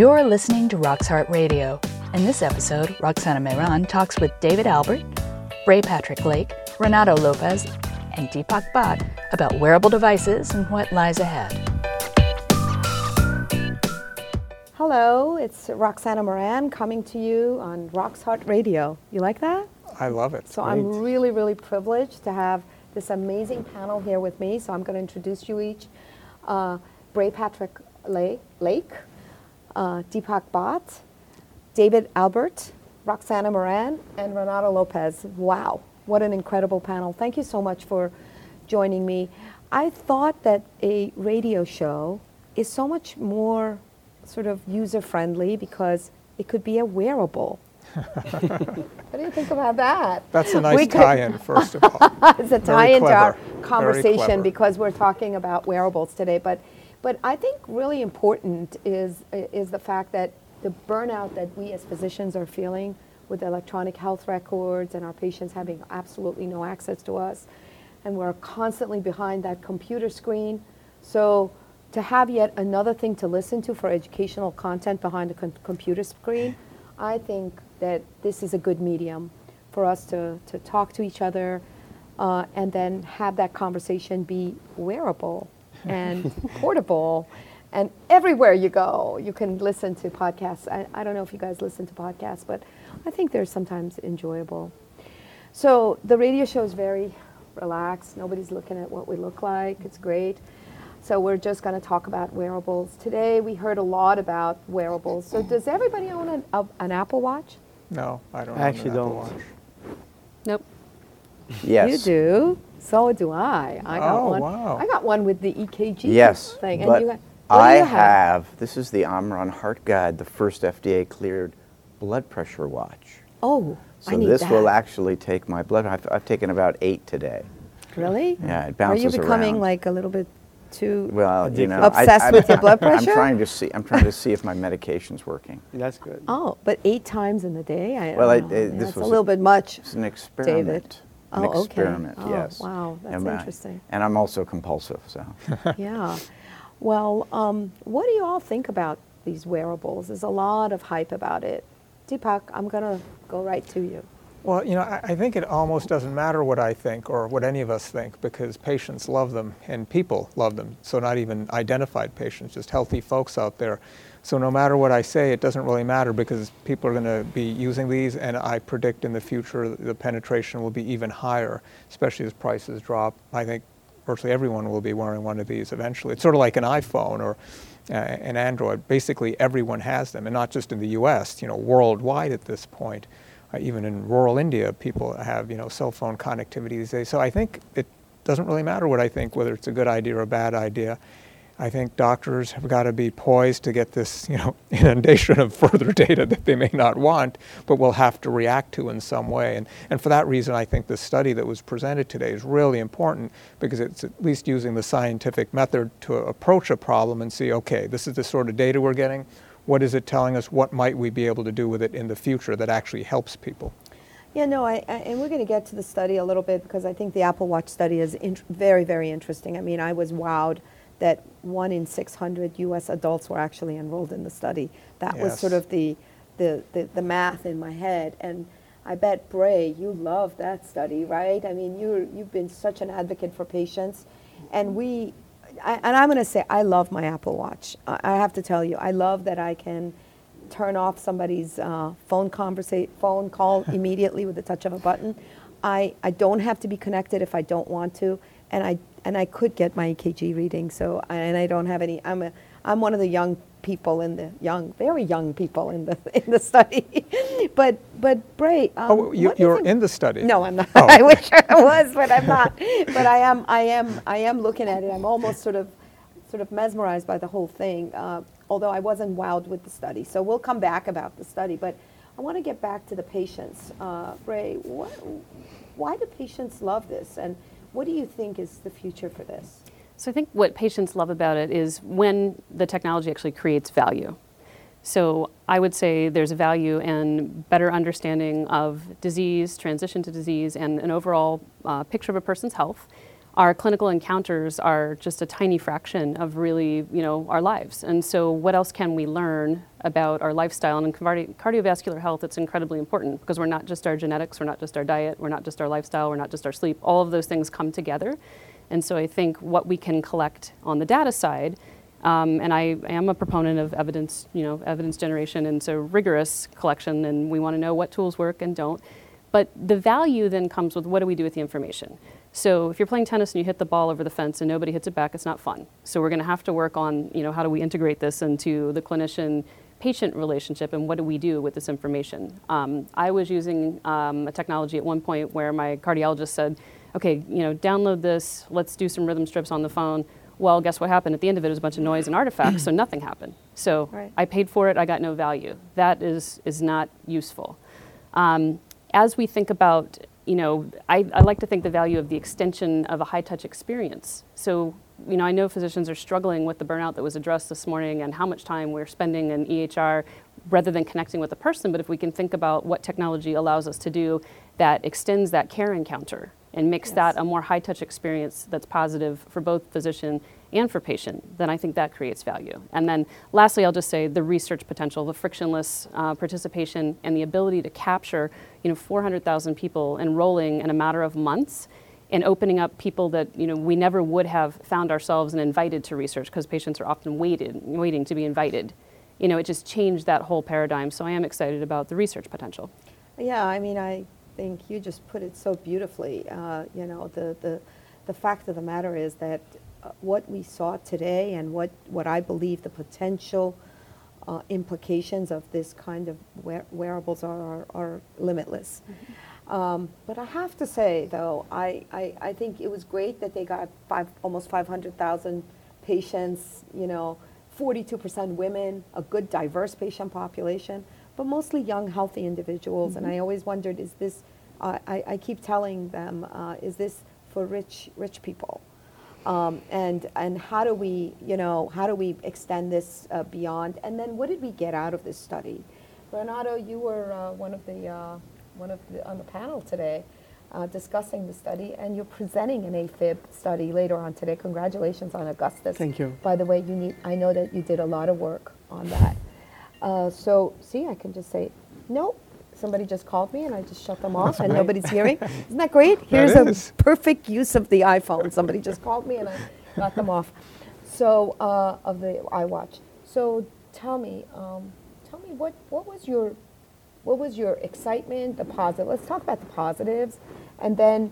You're listening to Rock's Heart Radio. In this episode, Roxana Mehran talks with David Albert, Bray Patrick Lake, Renato Lopes, and Deepak Bhatt about wearable devices and what lies ahead. Hello, it's Roxana Mehran coming to you on Rock's Heart Radio. You like that? I love it. So I'm really, really privileged to have this amazing panel here with me. So I'm going to introduce you each. Uh, Bray Patrick Lake, Lake uh, Deepak Bhatt, David Albert, Roxana Mehran, and Renato Lopes. Wow, what an incredible panel. Thank you so much for joining me. I thought that a radio show is so much more sort of user friendly because it could be a wearable. what do you think about that? That's a nice tie-in, first of all. it's a tie-in to our conversation because we're talking about wearables today. But, but I think really important is is the fact that the burnout that we as physicians are feeling with electronic health records and our patients having absolutely no access to us, and we're constantly behind that computer screen. So to have yet another thing to listen to for educational content behind a com- computer screen, I think that this is a good medium for us to, to talk to each other uh, and then have that conversation be wearable and portable. And everywhere you go, you can listen to podcasts. I, I don't know if you guys listen to podcasts, but I think they're sometimes enjoyable. So the radio show is very relaxed. Nobody's looking at what we look like. It's great. So we're just going to talk about wearables. Today we heard a lot about wearables. So does everybody own an, a, an Apple Watch? No, I don't. I actually don't. Watch. Nope. Yes. You do. So do I. I got Oh, one. wow. I got one with the EKG Yes, thing. but and you got, I you have. This is the Omron Heart Guide, the first FDA cleared blood pressure watch. Oh, So I need this that. will actually take my blood. I've, I've taken about eight today. Really? Yeah, it bounces around. Are you becoming around. like a little bit too? Well, you know, Obsessed I, with your blood pressure? I'm pressure? trying to see. I'm trying to see if my medication's working. That's good. Oh, but eight times in the day? I Well, don't I- know. uh, Yeah, this it's a was a- little bit much. It's an experiment. An Oh, okay. experiment, Oh, yes. wow, that's And, interesting. And I'm also compulsive, so. yeah. Well, um, what do you all think about these wearables? There's a lot of hype about it. Deepak, I'm going to go right to you. Well, you know, I, I think it almost doesn't matter what I think or what any of us think because patients love them and people love them. So not even identified patients, just healthy folks out there. So no matter what I say, it doesn't really matter because people are going to be using these, and I predict in the future the penetration will be even higher, especially as prices drop. I think virtually everyone will be wearing one of these eventually. It's sort of like an iPhone or uh, an Android. Basically, everyone has them, and not just in the U.S. You know, worldwide at this point. Uh, even in rural India, people have you know cell phone connectivity these days. So I think it doesn't really matter what I think, whether it's a good idea or a bad idea. I think doctors have got to be poised to get this, you know, inundation of further data that they may not want, but will have to react to in some way. And, and for that reason, I think the study that was presented today is really important because it's at least using the scientific method to approach a problem and see, okay, this is the sort of data we're getting. What is it telling us? What might we be able to do with it in the future that actually helps people? Yeah, no, I, I, and we're going to get to the study a little bit because I think the Apple Watch study is int- very, very interesting. I mean, I was wowed that one in 600 U.S. adults were actually enrolled in the study. That was sort of the, the, the, the math in my head. And I bet, Bray, you love that study, right? I mean, you you've been such an advocate for patients. And we, I, and I'm going to say, I love my Apple Watch. I, I have to tell you, I love that I can turn off somebody's uh, phone conversa- phone call immediately with the touch of a button. I, I don't have to be connected if I don't want to, and I and I could get my EKG reading. So and I don't have any. I'm a I'm one of the young people in the young, very young people in the in the study. but but Bray, um, Oh, you, what do you you're in the study. no, I'm not. Oh. I wish I was, but I'm not. But I am. I am. I am looking at it. I'm almost sort of, sort of mesmerized by the whole thing. Uh, although I wasn't wowed with the study. So we'll come back about the study. But I want to get back to the patients. Uh, Bray, what, why do patients love this, and what do you think is the future for this? So I think what patients love about it is when the technology actually creates value. So I would say there's a value in better understanding of disease, transition to disease, and an overall uh, picture of a person's health. Our clinical encounters are just a tiny fraction of really, you know, our lives. And so what else can we learn about our lifestyle? And in cardi- cardiovascular health, it's incredibly important because we're not just our genetics, we're not just our diet, we're not just our lifestyle, we're not just our sleep. All of those things come together. And so I think what we can collect on the data side um, and I am a proponent of evidence, you know, evidence generation, and so rigorous collection, and we want to know what tools work and don't. But the value then comes with what do we do with the information? So if you're playing tennis and you hit the ball over the fence and nobody hits it back, it's not fun. So we're going to have to work on, you know, how do we integrate this into the clinician patient relationship and what do we do with this information? Um, I was using um, a technology at one point where my cardiologist said, okay, you know, download this, let's do some rhythm strips on the phone. Well, guess what happened? At the end of it, it was a bunch of noise and artifacts, so nothing happened. So right. I paid for it, I got no value. That is, is not useful. Um, as we think about you know, I, I, like to think the value of the extension of a high touch experience. So, you know, I know physicians are struggling with the burnout that was addressed this morning and how much time we're spending in EHR rather than connecting with a person. But if we can think about what technology allows us to do that extends that care encounter and makes yes. that a more high touch experience that's positive for both physician and for patient, then I think that creates value. And then lastly, I'll just say the research potential, the frictionless uh, participation, and the ability to capture you know, 400,000 people enrolling in a matter of months and opening up people that you know, we never would have found ourselves and invited to research because patients are often waited, waiting to be invited. You know, it just changed that whole paradigm. So I am excited about the research potential. Yeah, I mean, I think you just put it so beautifully. Uh, you know, the, the, the fact of the matter is that what we saw today and what, what I believe the potential uh, implications of this kind of wear- wearables are, are, are limitless. Mm-hmm. Um, but I have to say, though, I, I, I, think it was great that they got five, almost 500,000 patients, you know, 42% women, a good diverse patient population, but mostly young, healthy individuals. Mm-hmm. And I always wondered, is this, uh, I, I keep telling them, uh, is this for rich, rich people? Um, and and how do we you know how do we extend this uh, beyond? And then what did we get out of this study? Renato, you were uh, one of the uh, one of the, on the panel today. Uh, discussing the study, and you're presenting an AFib study later on today. Congratulations on Augustus. Thank you. By the way, you need. I know that you did a lot of work on that. Uh, so, see, I can just say, nope, somebody just called me and I just shut them off and nobody's hearing. Isn't that great? Here's that a perfect use of the iPhone. Somebody just called me and I got them off. So uh, of the iWatch. So tell me, um, tell me what what was your what was your excitement, the positive? Let's talk about the positives, and then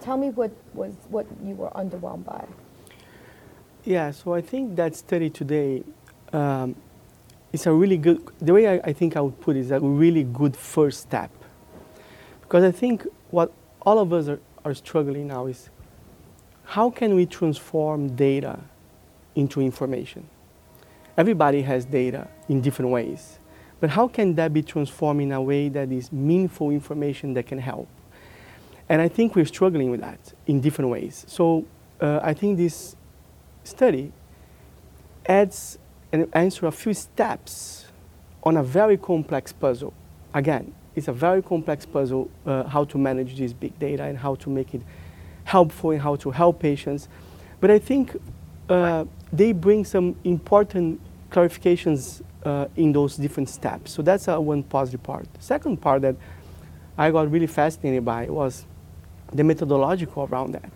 tell me what was what you were underwhelmed by. Yeah, so I think that study today um, it's a really good, the way I, I think I would put it is a really good first step. Because I think what all of us are, are struggling now is how can we transform data into information? Everybody has data in different ways, but how can that be transformed in a way that is meaningful information that can help? And I think we're struggling with that in different ways. So uh, I think this study adds and answer a few steps on a very complex puzzle. Again, it's a very complex puzzle uh, how to manage this big data and how to make it helpful and how to help patients. But I think uh, they bring some important clarifications uh, in those different steps. So that's uh, one positive part. Second part that I got really fascinated by was the methodological around that.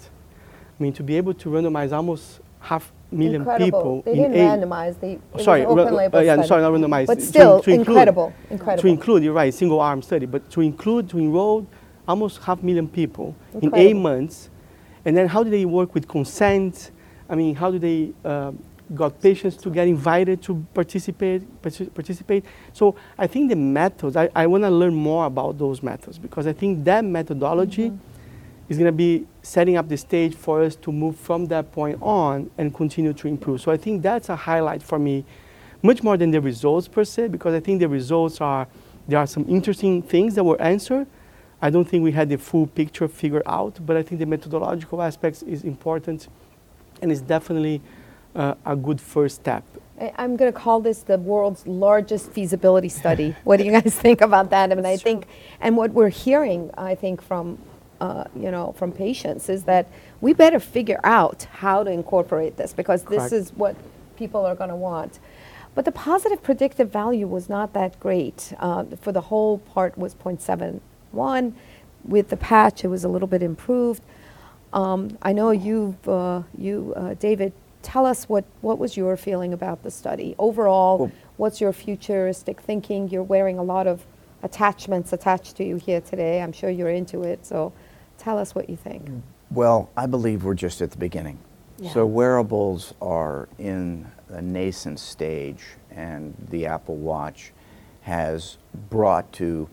I mean, to be able to randomize almost half million incredible. people. They didn't randomize. They, sorry, open label uh, yeah, study. sorry, not randomized. But still, to, to include, incredible, incredible. To include, you're right, single arm study, but to include, to enroll almost half million people incredible. in eight months, and then how do they work with consent? I mean, how do they uh, got patients to get invited to participate? Participate. So I think the methods. I, I want to learn more about those methods because I think that methodology. Mm-hmm is going to be setting up the stage for us to move from that point on and continue to improve. So I think that's a highlight for me, much more than the results per se, because I think the results are, there are some interesting things that were answered. I don't think we had the full picture figured out, but I think the methodological aspects is important and it's definitely uh, a good first step. I'm going to call this the world's largest feasibility study. what do you guys think about that? I mean, I think, and what we're hearing, I think, from uh, you know, from patients is that we better figure out how to incorporate this because Correct. this is what people are going to want. But the positive predictive value was not that great. Uh, for the whole part was 0.71. With the patch, it was a little bit improved. Um, I know you've, uh, you, uh, David, tell us what, what was your feeling about the study? Overall, Well- what's your futuristic thinking? You're wearing a lot of attachments attached to you here today. I'm sure you're into it. So tell us what you think. Well, I believe we're just at the beginning. Yeah. So wearables are in a nascent stage, and the Apple Watch has brought to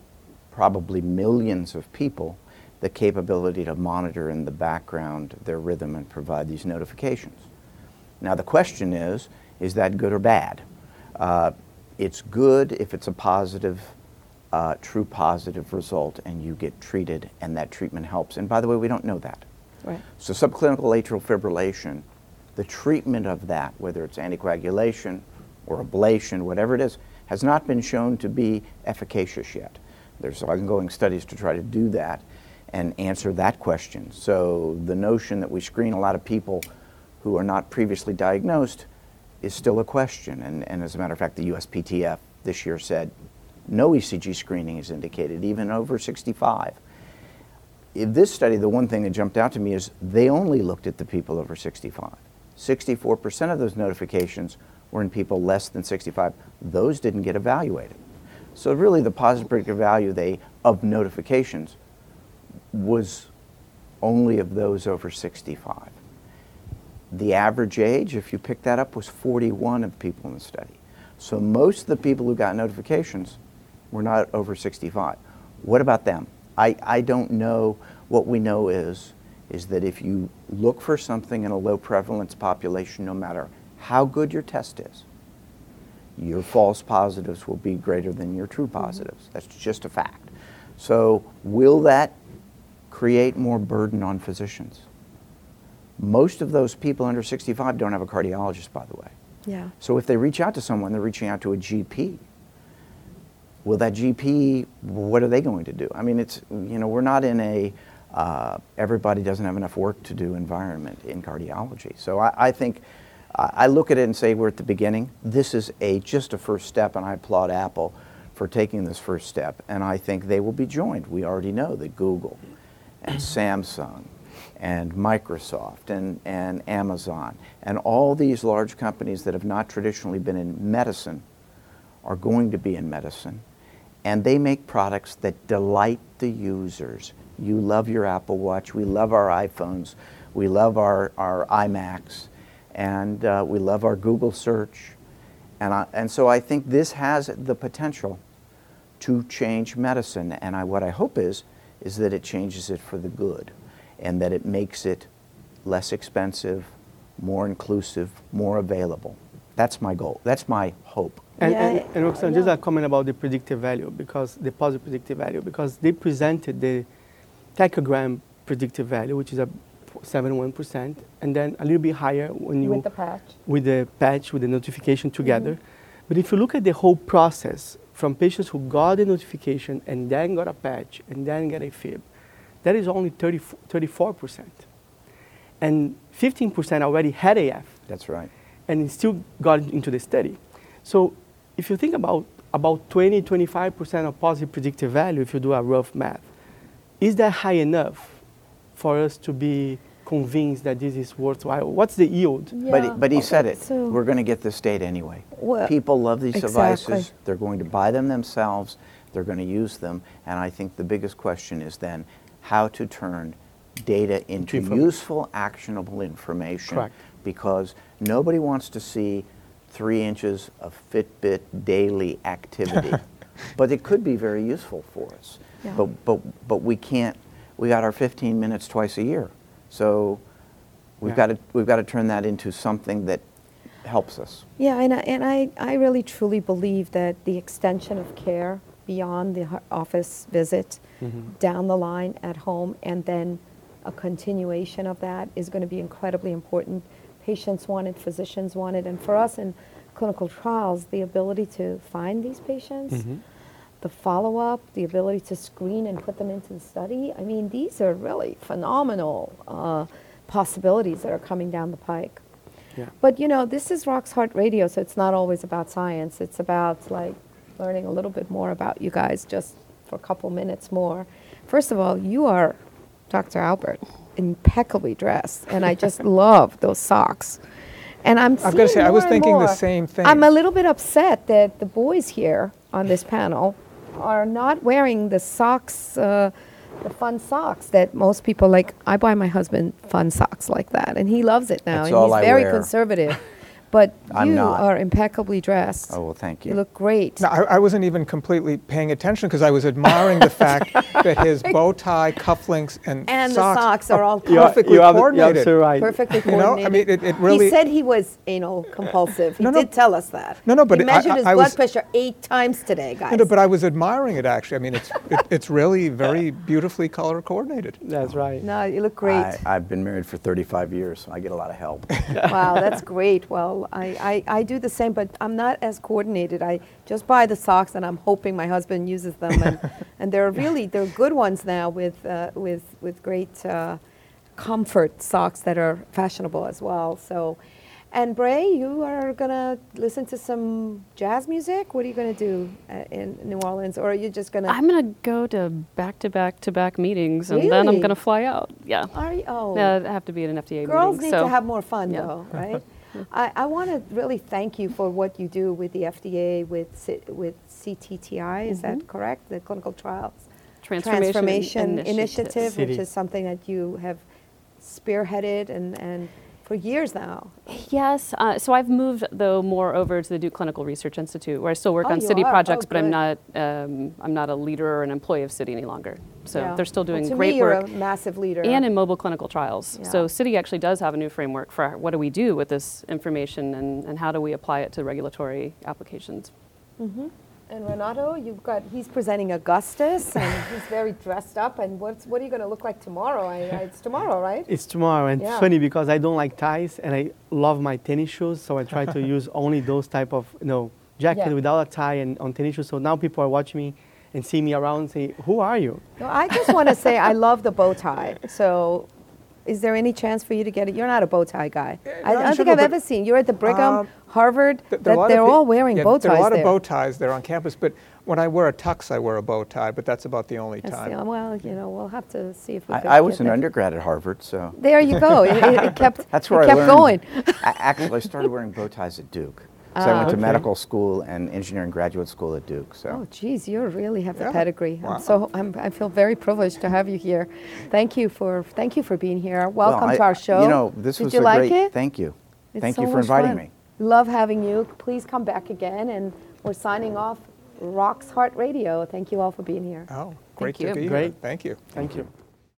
probably millions of people the capability to monitor in the background their rhythm and provide these notifications. Now, the question is is that good or bad? Uh, it's good if it's a positive, uh, true positive result and you get treated and that treatment helps. And by the way, we don't know that. Right. So, subclinical atrial fibrillation, the treatment of that, whether it's anticoagulation or ablation, whatever it is, has not been shown to be efficacious yet. There's ongoing studies to try to do that and answer that question. So, the notion that we screen a lot of people who are not previously diagnosed is still a question. And, and as a matter of fact, the USPSTF this year said no ECG screening is indicated, even over 65 in this study, the one thing that jumped out to me is they only looked at the people over 65. 64% of those notifications were in people less than 65. Those didn't get evaluated. So really the positive predictive value they of notifications was only of those over 65. The average age, if you pick that up, was 41 of people in the study. So most of the people who got notifications were not over 65. What about them? I, I don't know. What we know is, is that if you look for something in a low prevalence population, no matter how good your test is, your false positives will be greater than your true mm-hmm. positives. That's just a fact. So, will that create more burden on physicians? Most of those people under 65 don't have a cardiologist, by the way. Yeah. So if they reach out to someone, they're reaching out to a GP. Will that GP, what are they going to do? I mean, it's, you know, we're not in a uh, everybody doesn't have enough work to do environment in cardiology. So I, I think, I I look at it and say we're at the beginning. This is a, just a first step, and I applaud Apple for taking this first step. And I think they will be joined. We already know that Google and Samsung and Microsoft and, and Amazon and all these large companies that have not traditionally been in medicine are going to be in medicine. And they make products that delight the users. You love your Apple Watch, we love our iPhones, we love our, our iMacs, and uh, we love our Google search. And, I, and so I think this has the potential to change medicine. And I, what I hope is, is that it changes it for the good and that it makes it less expensive, more inclusive, more available. That's my goal. That's my hope. And, Yeah, and, and Roxanne, just yeah. a comment about the predictive value, because the positive predictive value, because they presented the tachogram predictive value, which is a 71%, and then a little bit higher when you With the patch. with the patch, with the notification together. Mm-hmm. But if you look at the whole process, from patients who got the notification and then got a patch and then get a fib, that is only 30, 34%. And 15% already had AF That's right. And it still got into the study. So if you think about about 20, 25% of positive predictive value, if you do a rough math, is that high enough for us to be convinced that this is worthwhile? What's the yield? But, he, but he okay, said it. so- We're going to get this data anyway. Well, People love these exactly. devices. They're going to buy them themselves. They're going to use them. And I think the biggest question is then how to turn data into information. useful, actionable information. Correct. Because nobody wants to see three inches of Fitbit daily activity. but it could be very useful for us. Yeah. But, but, but we can't, we got our 15 minutes twice a year. So we've Yeah. got to we've got to turn that into something that helps us. Yeah, and I, and I, I really truly believe that the extension of care beyond the office visit, mm-hmm. down the line at home, and then a continuation of that is going to be incredibly important. Patients want it, physicians want it, and for us in clinical trials, the ability to find these patients, the follow-up, the ability to screen and put them into the study. I mean, these are really phenomenal uh, possibilities that are coming down the pike. Yeah. But you know, this is Rock's Heart Radio, so it's not always about science. It's about like learning a little bit more about you guys just for a couple minutes more. First of all, you are Dr. Albert, impeccably dressed, and I just love those socks. And I'm I've gotta say, I was more thinking the same thing. I'm a little bit upset that the boys here on this panel are not wearing the socks, uh, the fun socks that most people like. I buy my husband fun socks like that, and he loves it now. That's and all he's I very wear. conservative. But I'm you not. are impeccably dressed. Oh, well, thank you. You look great. No, I, I wasn't even completely paying attention because I was admiring the fact that his bow tie, cufflinks, and, and the socks, socks are all You are- perfectly you are- you're coordinated. right. perfectly You know, I mean, it- it really- He said he was anal compulsive. He No, no. did tell us that. No, no, but he I- measured I- his I blood was- pressure eight times today, guys. No, no, but I was admiring it actually. I mean, it's it, it's really very beautifully color coordinated. That's right. no, you look great. I, I've been married for 35 years, so I get a lot of help. wow, that's great. Well, I, I, I do the same, but I'm not as coordinated. I just buy the socks, and I'm hoping my husband uses them. And, and they're really they're good ones now with uh, with with great uh, comfort socks that are fashionable as well. So, and Bray, you are gonna listen to some jazz music. What are you gonna do uh, in New Orleans, or are you just gonna? I'm gonna go to back to back to back meetings, and then I'm gonna fly out. Yeah. Are you, oh. Yeah, I have to be at an FDA Girls meeting. Girls need so to have more fun, yeah. though, right? I, I want to really thank you for what you do with the FDA, with C- with CTTI. Is that mm-hmm. correct? The clinical trials Transformation, Transformation Initiative. Initiative, which is something that you have spearheaded and, and for years now. Yes. Uh, so I've moved though more over to the Duke Clinical Research Institute, where I still work Oh, on city are? projects, Oh, but I'm not um, I'm not a leader or an employee of CTTI any longer. So Yeah. they're still Well, doing to great me, work. a massive leader. and in mobile clinical trials. Yeah. So CTTI actually does have a new framework for what do we do with this information and, and how do we apply it to regulatory applications. And Renato, you've got, he's presenting Augustus and he's very dressed up. And what's, what are you going to look like tomorrow? I, I, it's tomorrow, right? It's tomorrow, and Yeah. it's funny because I don't like ties, and I love my tennis shoes, so I try to use only those type of you know jacket Yeah. without a tie and on tennis shoes. So now people are watching me and see me around and say, "Who are you?" No, I just want to say I love the bow tie. So, is there any chance for you to get it? You're not a bow tie guy. I, not I don't think I've ever seen. You're at the Brigham, Um, Harvard. Th- that a lot of they're peo- all wearing yeah, bow ties There are a lot there. of bow ties there on campus, but when I wear a tux, I wear a bow tie, but that's about the only That's time. the- well, you know, we'll have to see if we. could I, I get was an that. undergrad at Harvard, so There you go. It, it- it kept. that's where it I kept learned. going. I actually started wearing bow ties at Duke. So I Ah, went to okay. medical school and engineering graduate school at Duke. So Oh, geez, you really have the Yeah. pedigree. Wow. I'm so I'm, I feel very privileged to have you here. Thank you for thank you for being here. Welcome Well, I- to our show. You know, this Did was you a like great. it? Thank you. It's thank so you for inviting fun. me. Love having you. Please come back again, and we're signing off. Rocks Heart Radio. Thank you all for being here. Oh, great you. to be Great. here. Thank you. Thank you.